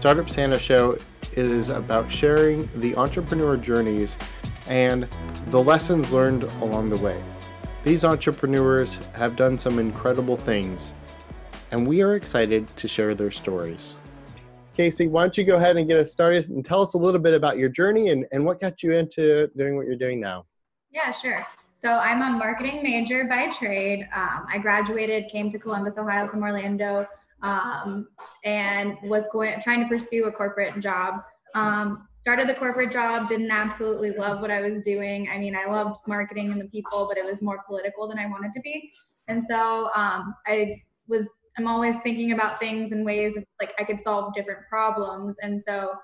Startup Santa Show is about sharing the entrepreneur journeys and the lessons learned along the way. These entrepreneurs have done some incredible things, and we are excited to share their stories. Casie, why don't you go ahead and get us started and tell us a little bit about your journey and, and what got you into doing what you're doing now? Yeah, sure. So I'm a marketing major by trade. Um, I graduated, came to Columbus, Ohio from Orlando, um, and was going trying to pursue a corporate job. Um, started the corporate job, didn't absolutely love what I was doing. I mean, I loved marketing and the people, but it was more political than I wanted to be. And so um, I was I'm always thinking about things and ways of, like I could solve different problems. And so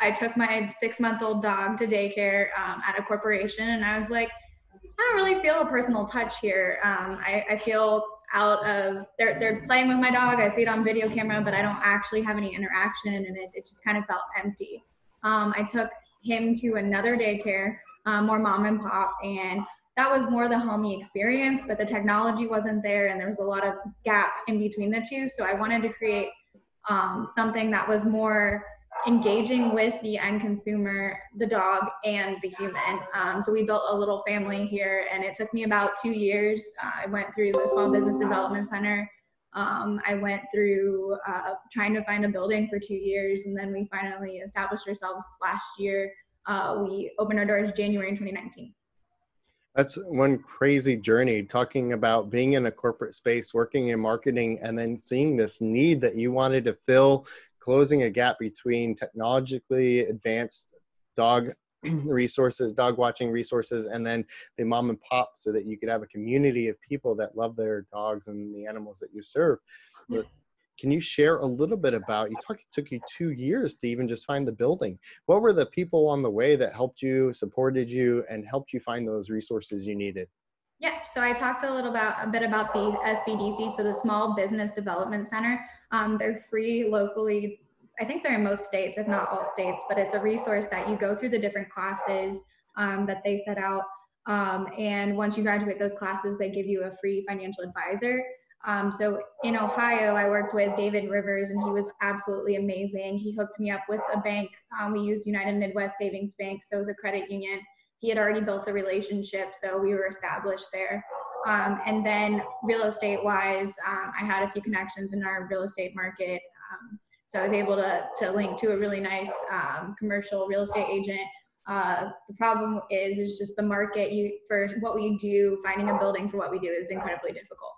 I took my six month old dog to daycare um, at a corporation, and I was like, I don't really feel a personal touch here. Um, I, I, feel out of they're they're playing with my dog. I see it on video camera, but I don't actually have any interaction, and it, it just kind of felt empty. Um, I took him to another daycare, um, more mom and pop, and that was more the homey experience, but the technology wasn't there and there was a lot of gap in between the two. So I wanted to create um, something that was more engaging with the end consumer, the dog, and the human. Um, so we built a little family here, and it took me about two years. Uh, I went through the Small Business Development Center. Um, I went through uh, trying to find a building for two years, and then we finally established ourselves last year. Uh, we opened our doors January 2019. That's one crazy journey talking about being in a corporate space, working in marketing, and then seeing this need that you wanted to fill, closing a gap between technologically advanced dog resources, dog watching resources, and then the mom and pop so that you could have a community of people that love their dogs and the animals that you serve. But can you share a little bit about you talk it took you two years to even just find the building. What were the people on the way that helped you supported you and helped you find those resources you needed yeah so i talked a little about a bit about the sbdc so the small business development center um, they're free locally i think they're in most states if not all states but it's a resource that you go through the different classes um, that they set out um, and once you graduate those classes they give you a free financial advisor um, so in Ohio, I worked with David Rivers, and he was absolutely amazing. He hooked me up with a bank. Um, we used United Midwest Savings Bank, so it was a credit union. He had already built a relationship, so we were established there. Um, and then real estate wise, um, I had a few connections in our real estate market. Um, so I was able to, to link to a really nice um, commercial real estate agent. Uh, the problem is, is just the market you for what we do, finding a building for what we do is incredibly difficult.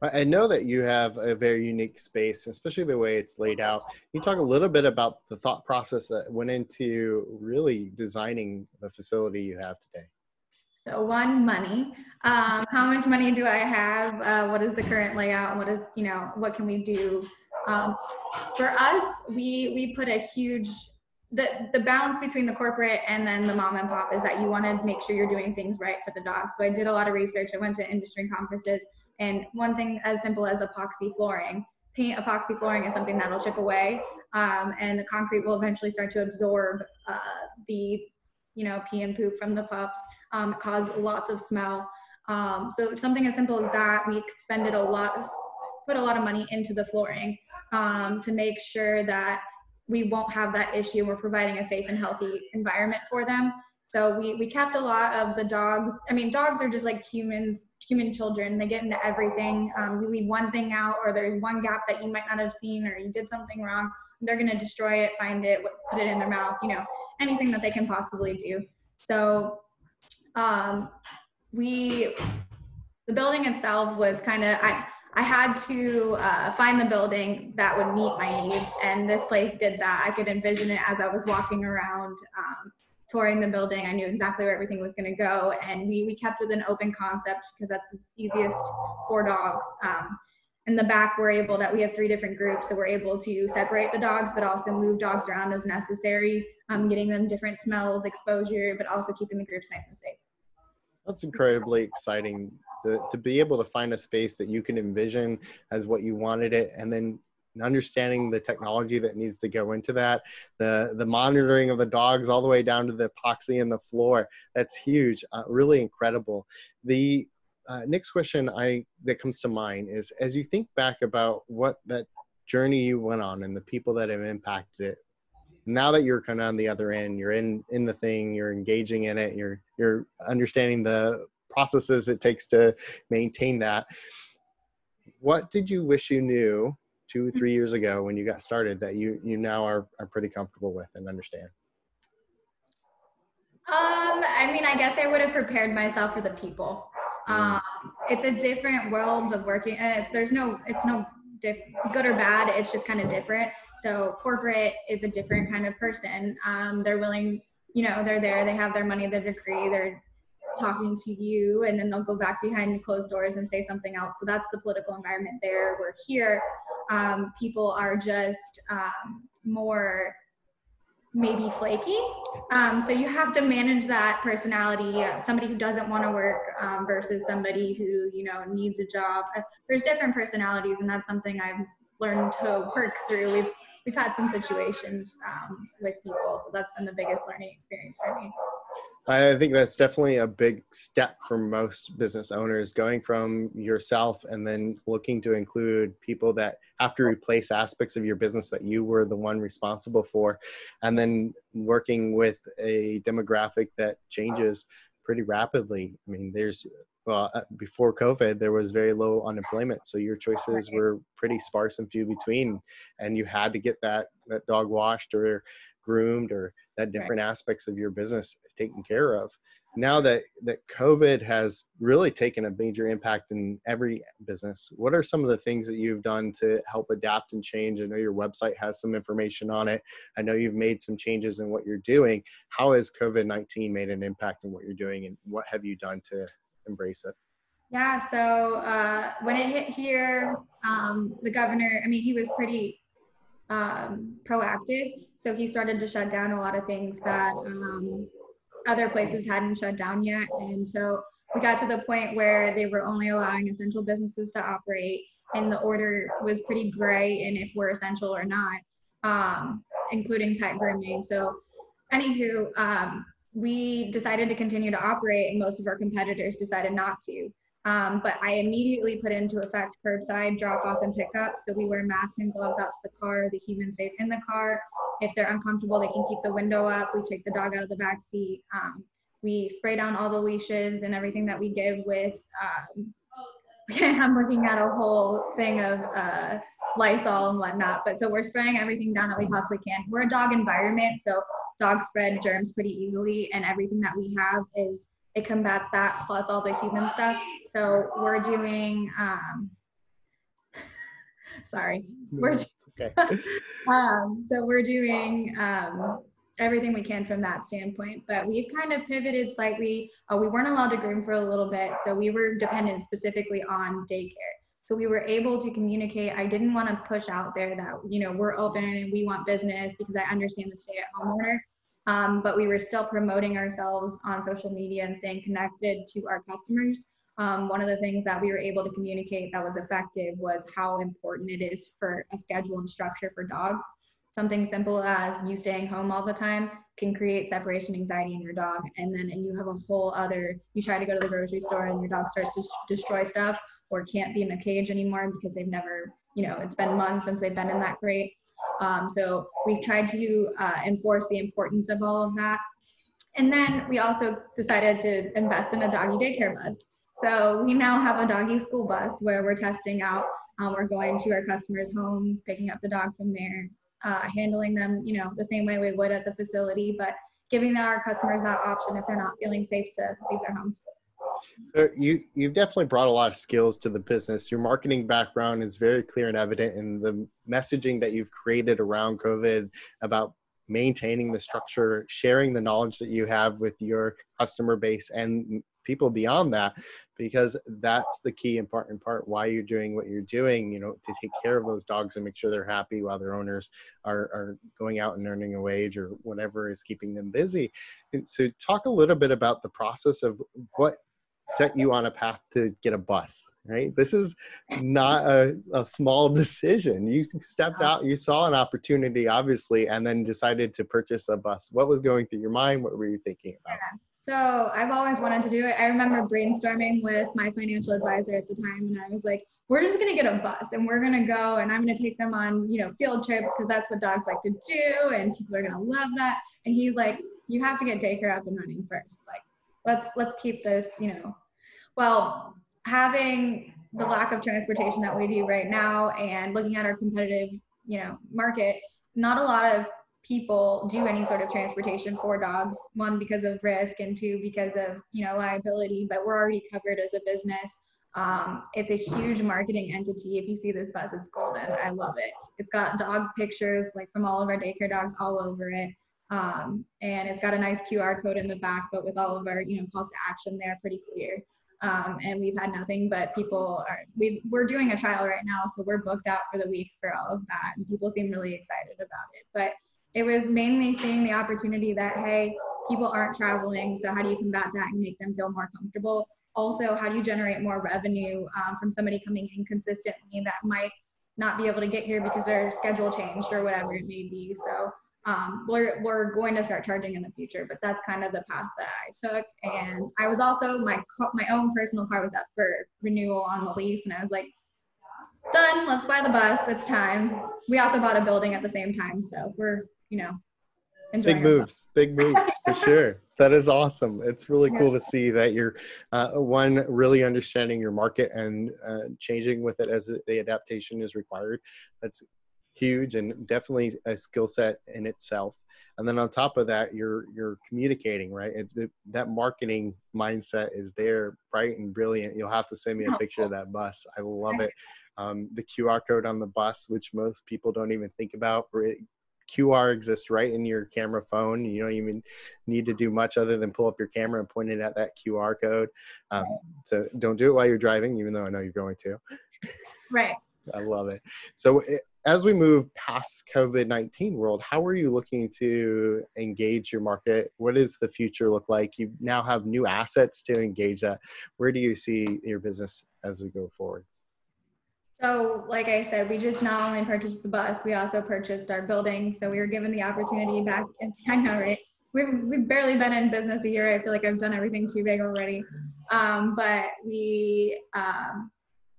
I know that you have a very unique space, especially the way it's laid out. Can you talk a little bit about the thought process that went into really designing the facility you have today? So one, money. Um, how much money do I have? Uh, what is the current layout? What is, you know, what can we do? Um, for us, we we put a huge the the balance between the corporate and then the mom and pop is that you want to make sure you're doing things right for the dog. So I did a lot of research. I went to industry conferences and one thing as simple as epoxy flooring. Paint epoxy flooring is something that'll chip away, um, and the concrete will eventually start to absorb uh, the, you know, pee and poop from the pups, um, cause lots of smell. Um, so something as simple as that, we expended a lot, of, put a lot of money into the flooring um, to make sure that we won't have that issue. We're providing a safe and healthy environment for them. So we, we kept a lot of the dogs. I mean, dogs are just like humans, human children. They get into everything. Um, you leave one thing out, or there's one gap that you might not have seen, or you did something wrong. They're going to destroy it, find it, put it in their mouth, you know, anything that they can possibly do. So um, we, the building itself was kind of, I, I had to uh, find the building that would meet my needs, and this place did that. I could envision it as I was walking around. Um, touring the building. I knew exactly where everything was going to go, and we we kept with an open concept because that's the easiest for dogs. Um, in the back, we're able that we have three different groups, so we're able to separate the dogs, but also move dogs around as necessary, um, getting them different smells, exposure, but also keeping the groups nice and safe. That's incredibly exciting to, to be able to find a space that you can envision as what you wanted it, and then understanding the technology that needs to go into that, the the monitoring of the dogs all the way down to the epoxy in the floor. That's huge, uh, really incredible. The uh, next question I that comes to mind is as you think back about what that journey you went on and the people that have impacted it now that you're kind of on the other end you're in in the thing you're engaging in it you're you're understanding the processes it takes to maintain that what did you wish you knew two three years ago when you got started that you you now are, are pretty comfortable with and understand um i mean i guess i would have prepared myself for the people mm. um it's a different world of working and there's no it's no diff- good or bad it's just kind of different so corporate is a different kind of person. Um, they're willing, you know, they're there, they have their money, their degree, they're talking to you, and then they'll go back behind closed doors and say something else. So that's the political environment there. We're here. Um, people are just um, more maybe flaky. Um, so you have to manage that personality. Uh, somebody who doesn't want to work um, versus somebody who you know needs a job. There's different personalities, and that's something I've learned to work through. We've we've had some situations um, with people. So that's been the biggest learning experience for me. I think that's definitely a big step for most business owners going from yourself and then looking to include people that have to replace aspects of your business that you were the one responsible for, and then working with a demographic that changes pretty rapidly. I mean, there's well, uh, before COVID, there was very low unemployment, so your choices were pretty sparse and few between, and you had to get that that dog washed or groomed or that different right. aspects of your business taken care of. Now that that COVID has really taken a major impact in every business, what are some of the things that you've done to help adapt and change? I know your website has some information on it. I know you've made some changes in what you're doing. How has COVID nineteen made an impact in what you're doing, and what have you done to embrace it? Yeah, so uh, when it hit here, um, the governor, I mean, he was pretty um, proactive. So he started to shut down a lot of things that um, other places hadn't shut down yet. And so we got to the point where they were only allowing essential businesses to operate, and the order was pretty gray in if we're essential or not, um, including pet grooming. So, anywho, um, we decided to continue to operate and most of our competitors decided not to. Um, but I immediately put into effect curbside drop off and pick up. So we wear masks and gloves out to the car. The human stays in the car. If they're uncomfortable, they can keep the window up. We take the dog out of the back seat. Um, we spray down all the leashes and everything that we give with. Um, I'm looking at a whole thing of uh, Lysol and whatnot. But so we're spraying everything down that we possibly can. We're a dog environment, so dogs spread germs pretty easily, and everything that we have is it combats that plus all the human stuff. So we're doing. Um, sorry, we're. Okay. um, so we're doing um, everything we can from that standpoint. But we've kind of pivoted slightly. Uh, we weren't allowed to groom for a little bit, so we were dependent specifically on daycare. So we were able to communicate. I didn't want to push out there that, you know, we're open and we want business because I understand the stay at home order. Um, but we were still promoting ourselves on social media and staying connected to our customers. Um, one of the things that we were able to communicate that was effective was how important it is for a schedule and structure for dogs. Something simple as you staying home all the time can create separation anxiety in your dog. And then and you have a whole other, you try to go to the grocery store and your dog starts to destroy stuff or can't be in a cage anymore because they've never, you know, it's been months since they've been in that crate. Um, so we've tried to uh, enforce the importance of all of that. And then we also decided to invest in a doggy daycare bus. So we now have a doggy school bus where we're testing out. Um, we're going to our customers' homes, picking up the dog from there, uh, handling them, you know, the same way we would at the facility, but giving our customers that option if they're not feeling safe to leave their homes. You you've definitely brought a lot of skills to the business. Your marketing background is very clear and evident in the messaging that you've created around COVID about maintaining the structure, sharing the knowledge that you have with your customer base and people beyond that, because that's the key important part why you're doing what you're doing. You know, to take care of those dogs and make sure they're happy while their owners are are going out and earning a wage or whatever is keeping them busy. And so, talk a little bit about the process of what set you on a path to get a bus right this is not a, a small decision you stepped out you saw an opportunity obviously and then decided to purchase a bus what was going through your mind what were you thinking about So I've always wanted to do it. I remember brainstorming with my financial advisor at the time, and I was like, "We're just gonna get a bus, and we're gonna go, and I'm gonna take them on, you know, field trips because that's what dogs like to do, and people are gonna love that." And he's like, "You have to get daycare up and running first. Like, let's let's keep this, you know." Well, having the lack of transportation that we do right now, and looking at our competitive, you know, market, not a lot of people do any sort of transportation for dogs. One because of risk and two because of you know liability but we're already covered as a business. Um, it's a huge marketing entity. If you see this bus it's golden. I love it. It's got dog pictures like from all of our daycare dogs all over it um, and it's got a nice qr code in the back but with all of our you know calls to action there pretty clear. Um, and we've had nothing but people are we we're doing a trial right now so we're booked out for the week for all of that and people seem really excited about it. But it was mainly seeing the opportunity that hey people aren't traveling so how do you combat that and make them feel more comfortable? Also how do you generate more revenue um, from somebody coming in consistently that might not be able to get here because their schedule changed or whatever it may be? So um, we're, we're going to start charging in the future but that's kind of the path that i took and i was also my my own personal car was up for renewal on the lease and i was like done let's buy the bus it's time we also bought a building at the same time so we're you know, big moves, big moves for sure. That is awesome. It's really cool to see that you're uh, one really understanding your market and uh, changing with it as the adaptation is required. That's huge and definitely a skill set in itself. And then on top of that, you're you're communicating, right? It's it, that marketing mindset is there, bright and brilliant. You'll have to send me a picture of that bus. I love it. Um, the QR code on the bus, which most people don't even think about, QR exists right in your camera phone. You don't even need to do much other than pull up your camera and point it at that QR code. Um, so don't do it while you're driving, even though I know you're going to. Right. I love it. So it, as we move past COVID-19 world, how are you looking to engage your market? What does the future look like? You now have new assets to engage that. Where do you see your business as we go forward? So, like I said, we just not only purchased the bus, we also purchased our building. So we were given the opportunity back. In, I know, right? We've we've barely been in business a year. I feel like I've done everything too big already. Um, but we, um,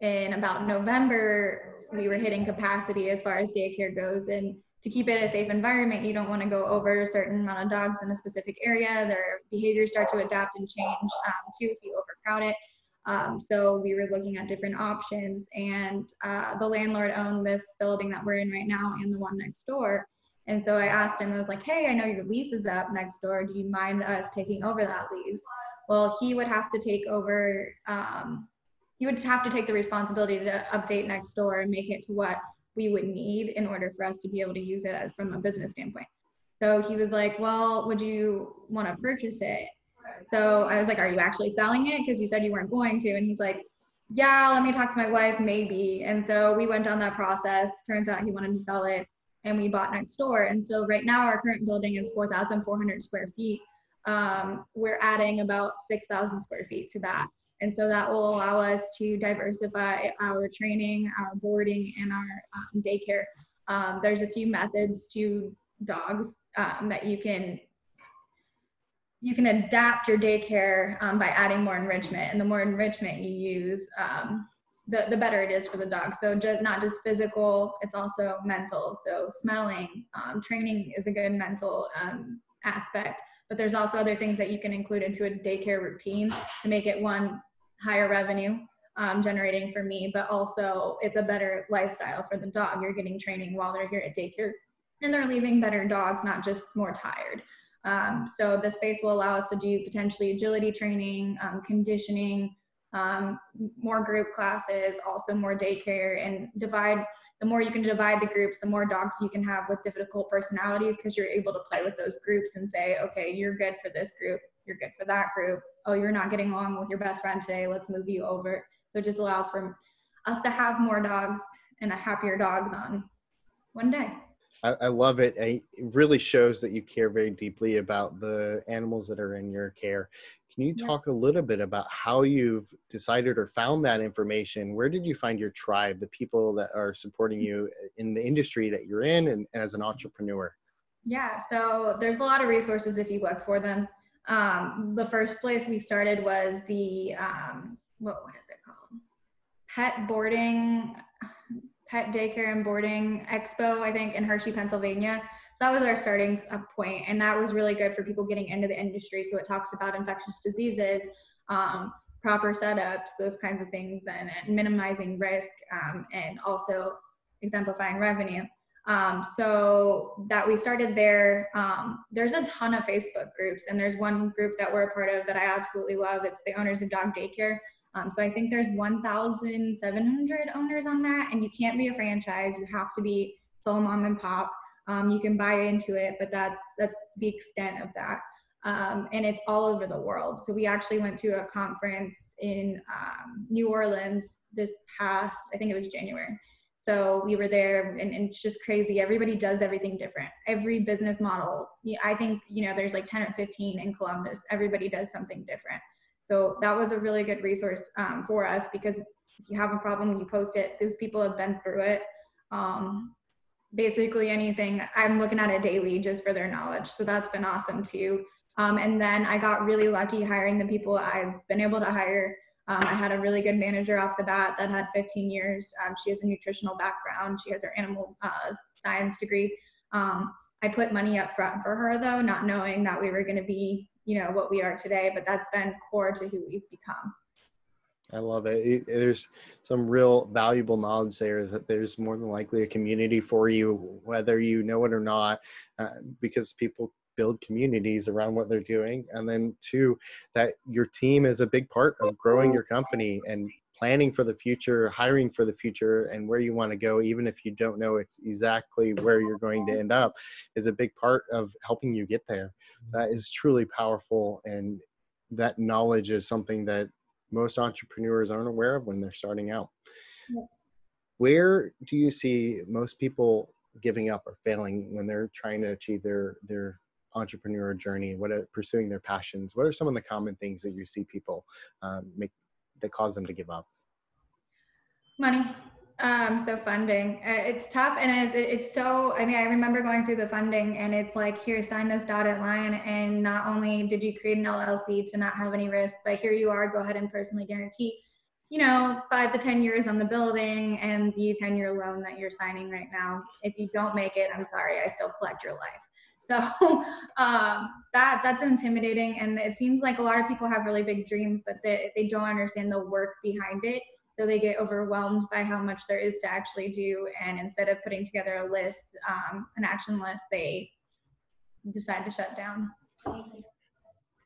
in about November, we were hitting capacity as far as daycare goes, and to keep it a safe environment, you don't want to go over a certain amount of dogs in a specific area. Their behaviors start to adapt and change um, too if you overcrowd it. Um, so we were looking at different options, and uh, the landlord owned this building that we're in right now and the one next door. And so I asked him, I was like, hey, I know your lease is up next door. Do you mind us taking over that lease? Well, he would have to take over, um, he would have to take the responsibility to update next door and make it to what we would need in order for us to be able to use it as, from a business standpoint. So he was like, well, would you want to purchase it? So I was like, Are you actually selling it? Because you said you weren't going to. And he's like, Yeah, let me talk to my wife, maybe. And so we went down that process. Turns out he wanted to sell it and we bought next door. And so right now our current building is 4,400 square feet. Um, we're adding about 6,000 square feet to that. And so that will allow us to diversify our training, our boarding, and our um, daycare. Um, there's a few methods to dogs um, that you can you can adapt your daycare um, by adding more enrichment. And the more enrichment you use um, the, the better it is for the dog. So just, not just physical it's also mental. So smelling um, training is a good mental aspect. But there's also other things that you can include into a daycare routine to make it one higher revenue um, generating for me but also it's a better lifestyle for the dog you're getting training while they're here at daycare and they're leaving better dogs not just more tired um, so the space will allow us to do potentially agility training, um, conditioning, um, more group classes, also more daycare, and divide. The more you can divide the groups, the more dogs you can have with difficult personalities because you're able to play with those groups and say, okay, you're good for this group, you're good for that group. Oh, you're not getting along with your best friend today. Let's move you over. So it just allows for us to have more dogs and a happier dogs on one day. I, I love it. it really shows that you care very deeply about the animals that are in your care. Can you talk a little bit about how you've decided or found that information? Where did you find your tribe, the people that are supporting you in the industry that you're in and as an entrepreneur? Yeah, so there's a lot of resources if you look for them. Um, the first place we started was the um, what what is it called? Pet boarding, pet daycare and boarding expo, I think, in Hershey, Pennsylvania. So that was our starting point, and that was really good for people getting into the industry. So it talks about infectious diseases, um, proper setups, those kinds of things, and, and minimizing risk, um, and also exemplifying revenue. Um, so that we started there. Um, there's a ton of Facebook groups, and there's one group that we're a part of that I absolutely love. It's the owners of dog daycare. Um, so I think there's 1,700 owners on that, and you can't be a franchise. You have to be sole mom and pop. Um, you can buy into it, but that's that's the extent of that. Um, and it's all over the world. So we actually went to a conference in um, New Orleans this past, I think it was January, so we were there and, and, it's just crazy. Everybody does everything different. Every business model, I think, you know, there's like 10 or 15 in Columbus. Everybody does something different. So that was a really good resource um, for us because if you have a problem, you post it. Those people have been through it. Um, basically anything, I'm looking at it daily just for their knowledge. So that's been awesome too. Um, and then I got really lucky hiring the people I've been able to hire um, I had a really good manager off the bat that had 15 years. Um, she has a nutritional background. She has her animal uh, science degree. Um, I put money up front for her though, not knowing that we were going to be, you know, what we are today. But that's been core to who we've become. I love it. There's some real valuable knowledge there. Is that there's more than likely a community for you, whether you know it or not, uh, because people build communities around what they're doing. And then two that your team is a big part of growing your company and planning for the future hiring for the future and where you want to go even if you don't know it's exactly where you're going to end up is a big part of helping you get there. Mm-hmm. That is truly powerful and that knowledge is something that most entrepreneurs aren't aware of when they're starting out. Where do you see most people giving up or failing when they're trying to achieve their their entrepreneur journey what are pursuing their passions what are some of the common things that you see people um, make that cause them to give up? Money um, so funding uh, it's tough and it's, it's so i mean i remember going through the funding and it's like here sign this dotted line and not only did you create an llc to not have any risk but here you are go ahead and personally guarantee you know five to ten years on the building and the 10 year loan that you're signing right now. If you don't make it i'm sorry i still collect your life so um, that that's intimidating, and it seems like a lot of people have really big dreams, but they they don't understand the work behind it. So they get overwhelmed by how much there is to actually do, and instead of putting together a list, um, an action list, they decide to shut down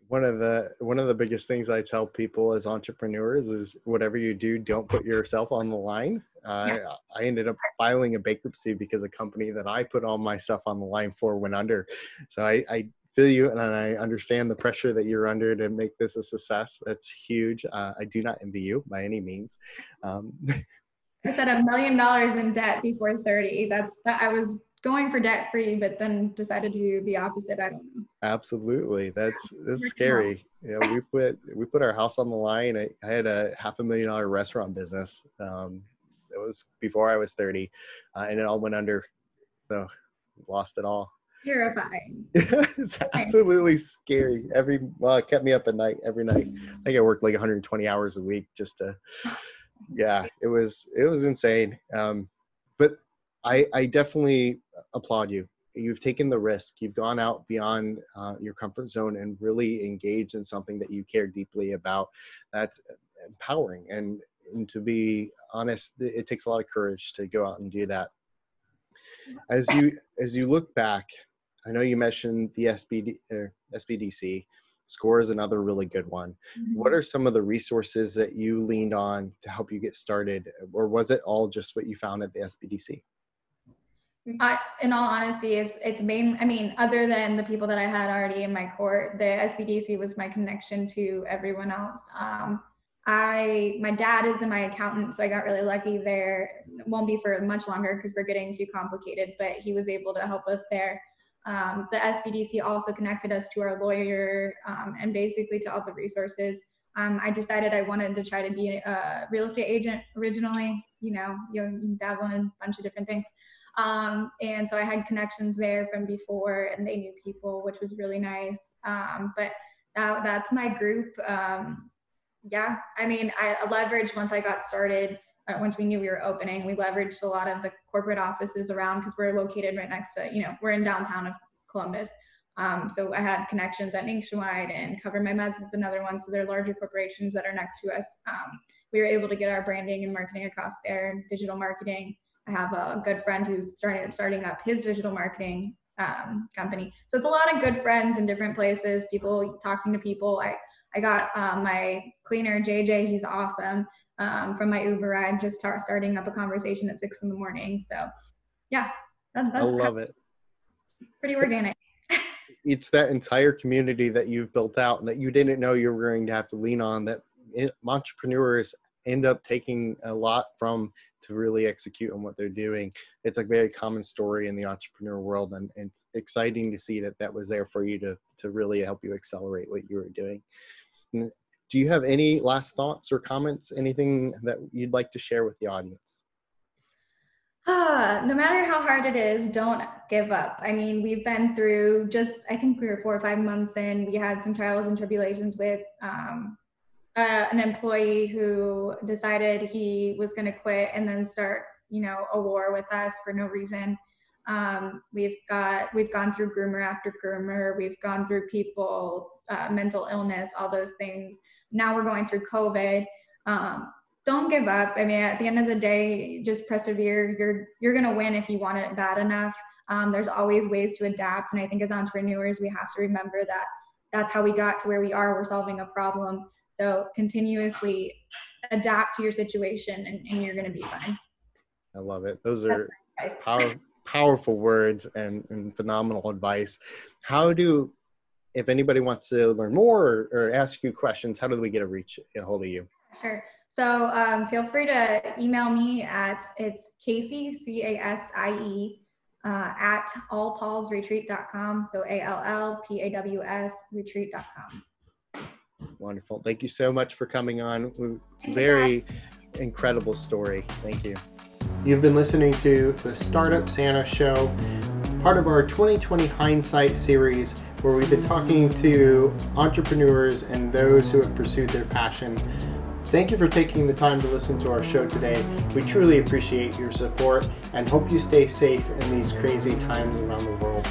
one of the one of the biggest things I tell people as entrepreneurs is whatever you do, don't put yourself on the line. Uh, yeah. I ended up filing a bankruptcy because a company that I put all my stuff on the line for went under. So I, I feel you and I understand the pressure that you're under to make this a success. That's huge. Uh, I do not envy you by any means. Um, I said a million dollars in debt before 30. That's that I was going for debt free, but then decided to do the opposite. I don't know. Absolutely, that's that's scary. You know, we put we put our house on the line. I, I had a half a million dollar restaurant business. Um, it was before I was thirty, uh, and it all went under. So lost it all. Terrifying. it's absolutely scary. Every well, it kept me up at night every night. I think I worked like 120 hours a week just to. Yeah, it was it was insane. Um, I, I definitely applaud you. You've taken the risk. You've gone out beyond uh, your comfort zone and really engaged in something that you care deeply about. That's empowering. And, and to be honest, it takes a lot of courage to go out and do that. As you as you look back, I know you mentioned the SBD, uh, SBDC. SCORE is another really good one. Mm-hmm. What are some of the resources that you leaned on to help you get started, or was it all just what you found at the SBDC? I, in all honesty, it's it's main. I mean, other than the people that I had already in my court, the SBDC was my connection to everyone else. Um, I my dad is my accountant, so I got really lucky there. Won't be for much longer because we're getting too complicated, but he was able to help us there. Um, the SBDC also connected us to our lawyer um, and basically to all the resources. Um, I decided I wanted to try to be a real estate agent originally. You know, you, you dabble in a bunch of different things. Um, and so I had connections there from before and they knew people, which was really nice. Um, but that, that's my group. Um, yeah, I mean, I leveraged once I got started. Uh, once we knew we were opening, we leveraged a lot of the corporate offices around because we're located right next to, you know, we're in downtown of Columbus. Um, so I had connections at Nationwide and CoverMyMeds is another one. So they're larger corporations that are next to us. Um, we were able to get our branding and marketing across there, and digital marketing. I have a good friend who's starting starting up his digital marketing um, company. So it's a lot of good friends in different places, people talking to people. I I got um, my cleaner JJ. He's awesome. Um, from my Uber ride, just start starting up a conversation at six in the morning. So, yeah, that, that's I love it. Pretty organic it's that entire community that you've built out and that you didn't know you were going to have to lean on that entrepreneurs end up taking a lot from to really execute on what they're doing. It's a very common story in the entrepreneur world, and, and, it's exciting to see that that was there for you to to really help you accelerate what you were doing. Do you have any last thoughts or comments? Anything that you'd like to share with the audience? Ah, no matter how hard it is, don't give up. I mean, we've been through just, I think we were four or five months in. We had some trials and tribulations with um, uh, an employee who decided he was going to quit and then start, you know, a war with us for no reason. Um, we've got, we've gone through groomer after groomer. We've gone through people, uh, mental illness, all those things. Now we're going through COVID. Um, don't give up. I mean, at the end of the day, just persevere. You're you're gonna win if you want it bad enough. Um, there's always ways to adapt, and I think as entrepreneurs, we have to remember that that's how we got to where we are. We're solving a problem. So continuously adapt to your situation, and, and you're gonna be fine. I love it. Those are power, powerful words and, and phenomenal advice. How do if anybody wants to learn more or, or, ask you questions, how do we get a reach a hold of you? Sure. So um, feel free to email me at it's Casie C A S I E uh, at allpawsretreat.com. So A L L P A W S retreat.com. Wonderful. Thank you so much for coming on. Very incredible story. Thank you. You've been listening to the Startup Santa Show, part of our 2020 Hindsight series, where we've been talking to entrepreneurs and those who have pursued their passion Thank you for taking the time to listen to our show today. We truly appreciate your support and hope you stay safe in these crazy times around the world.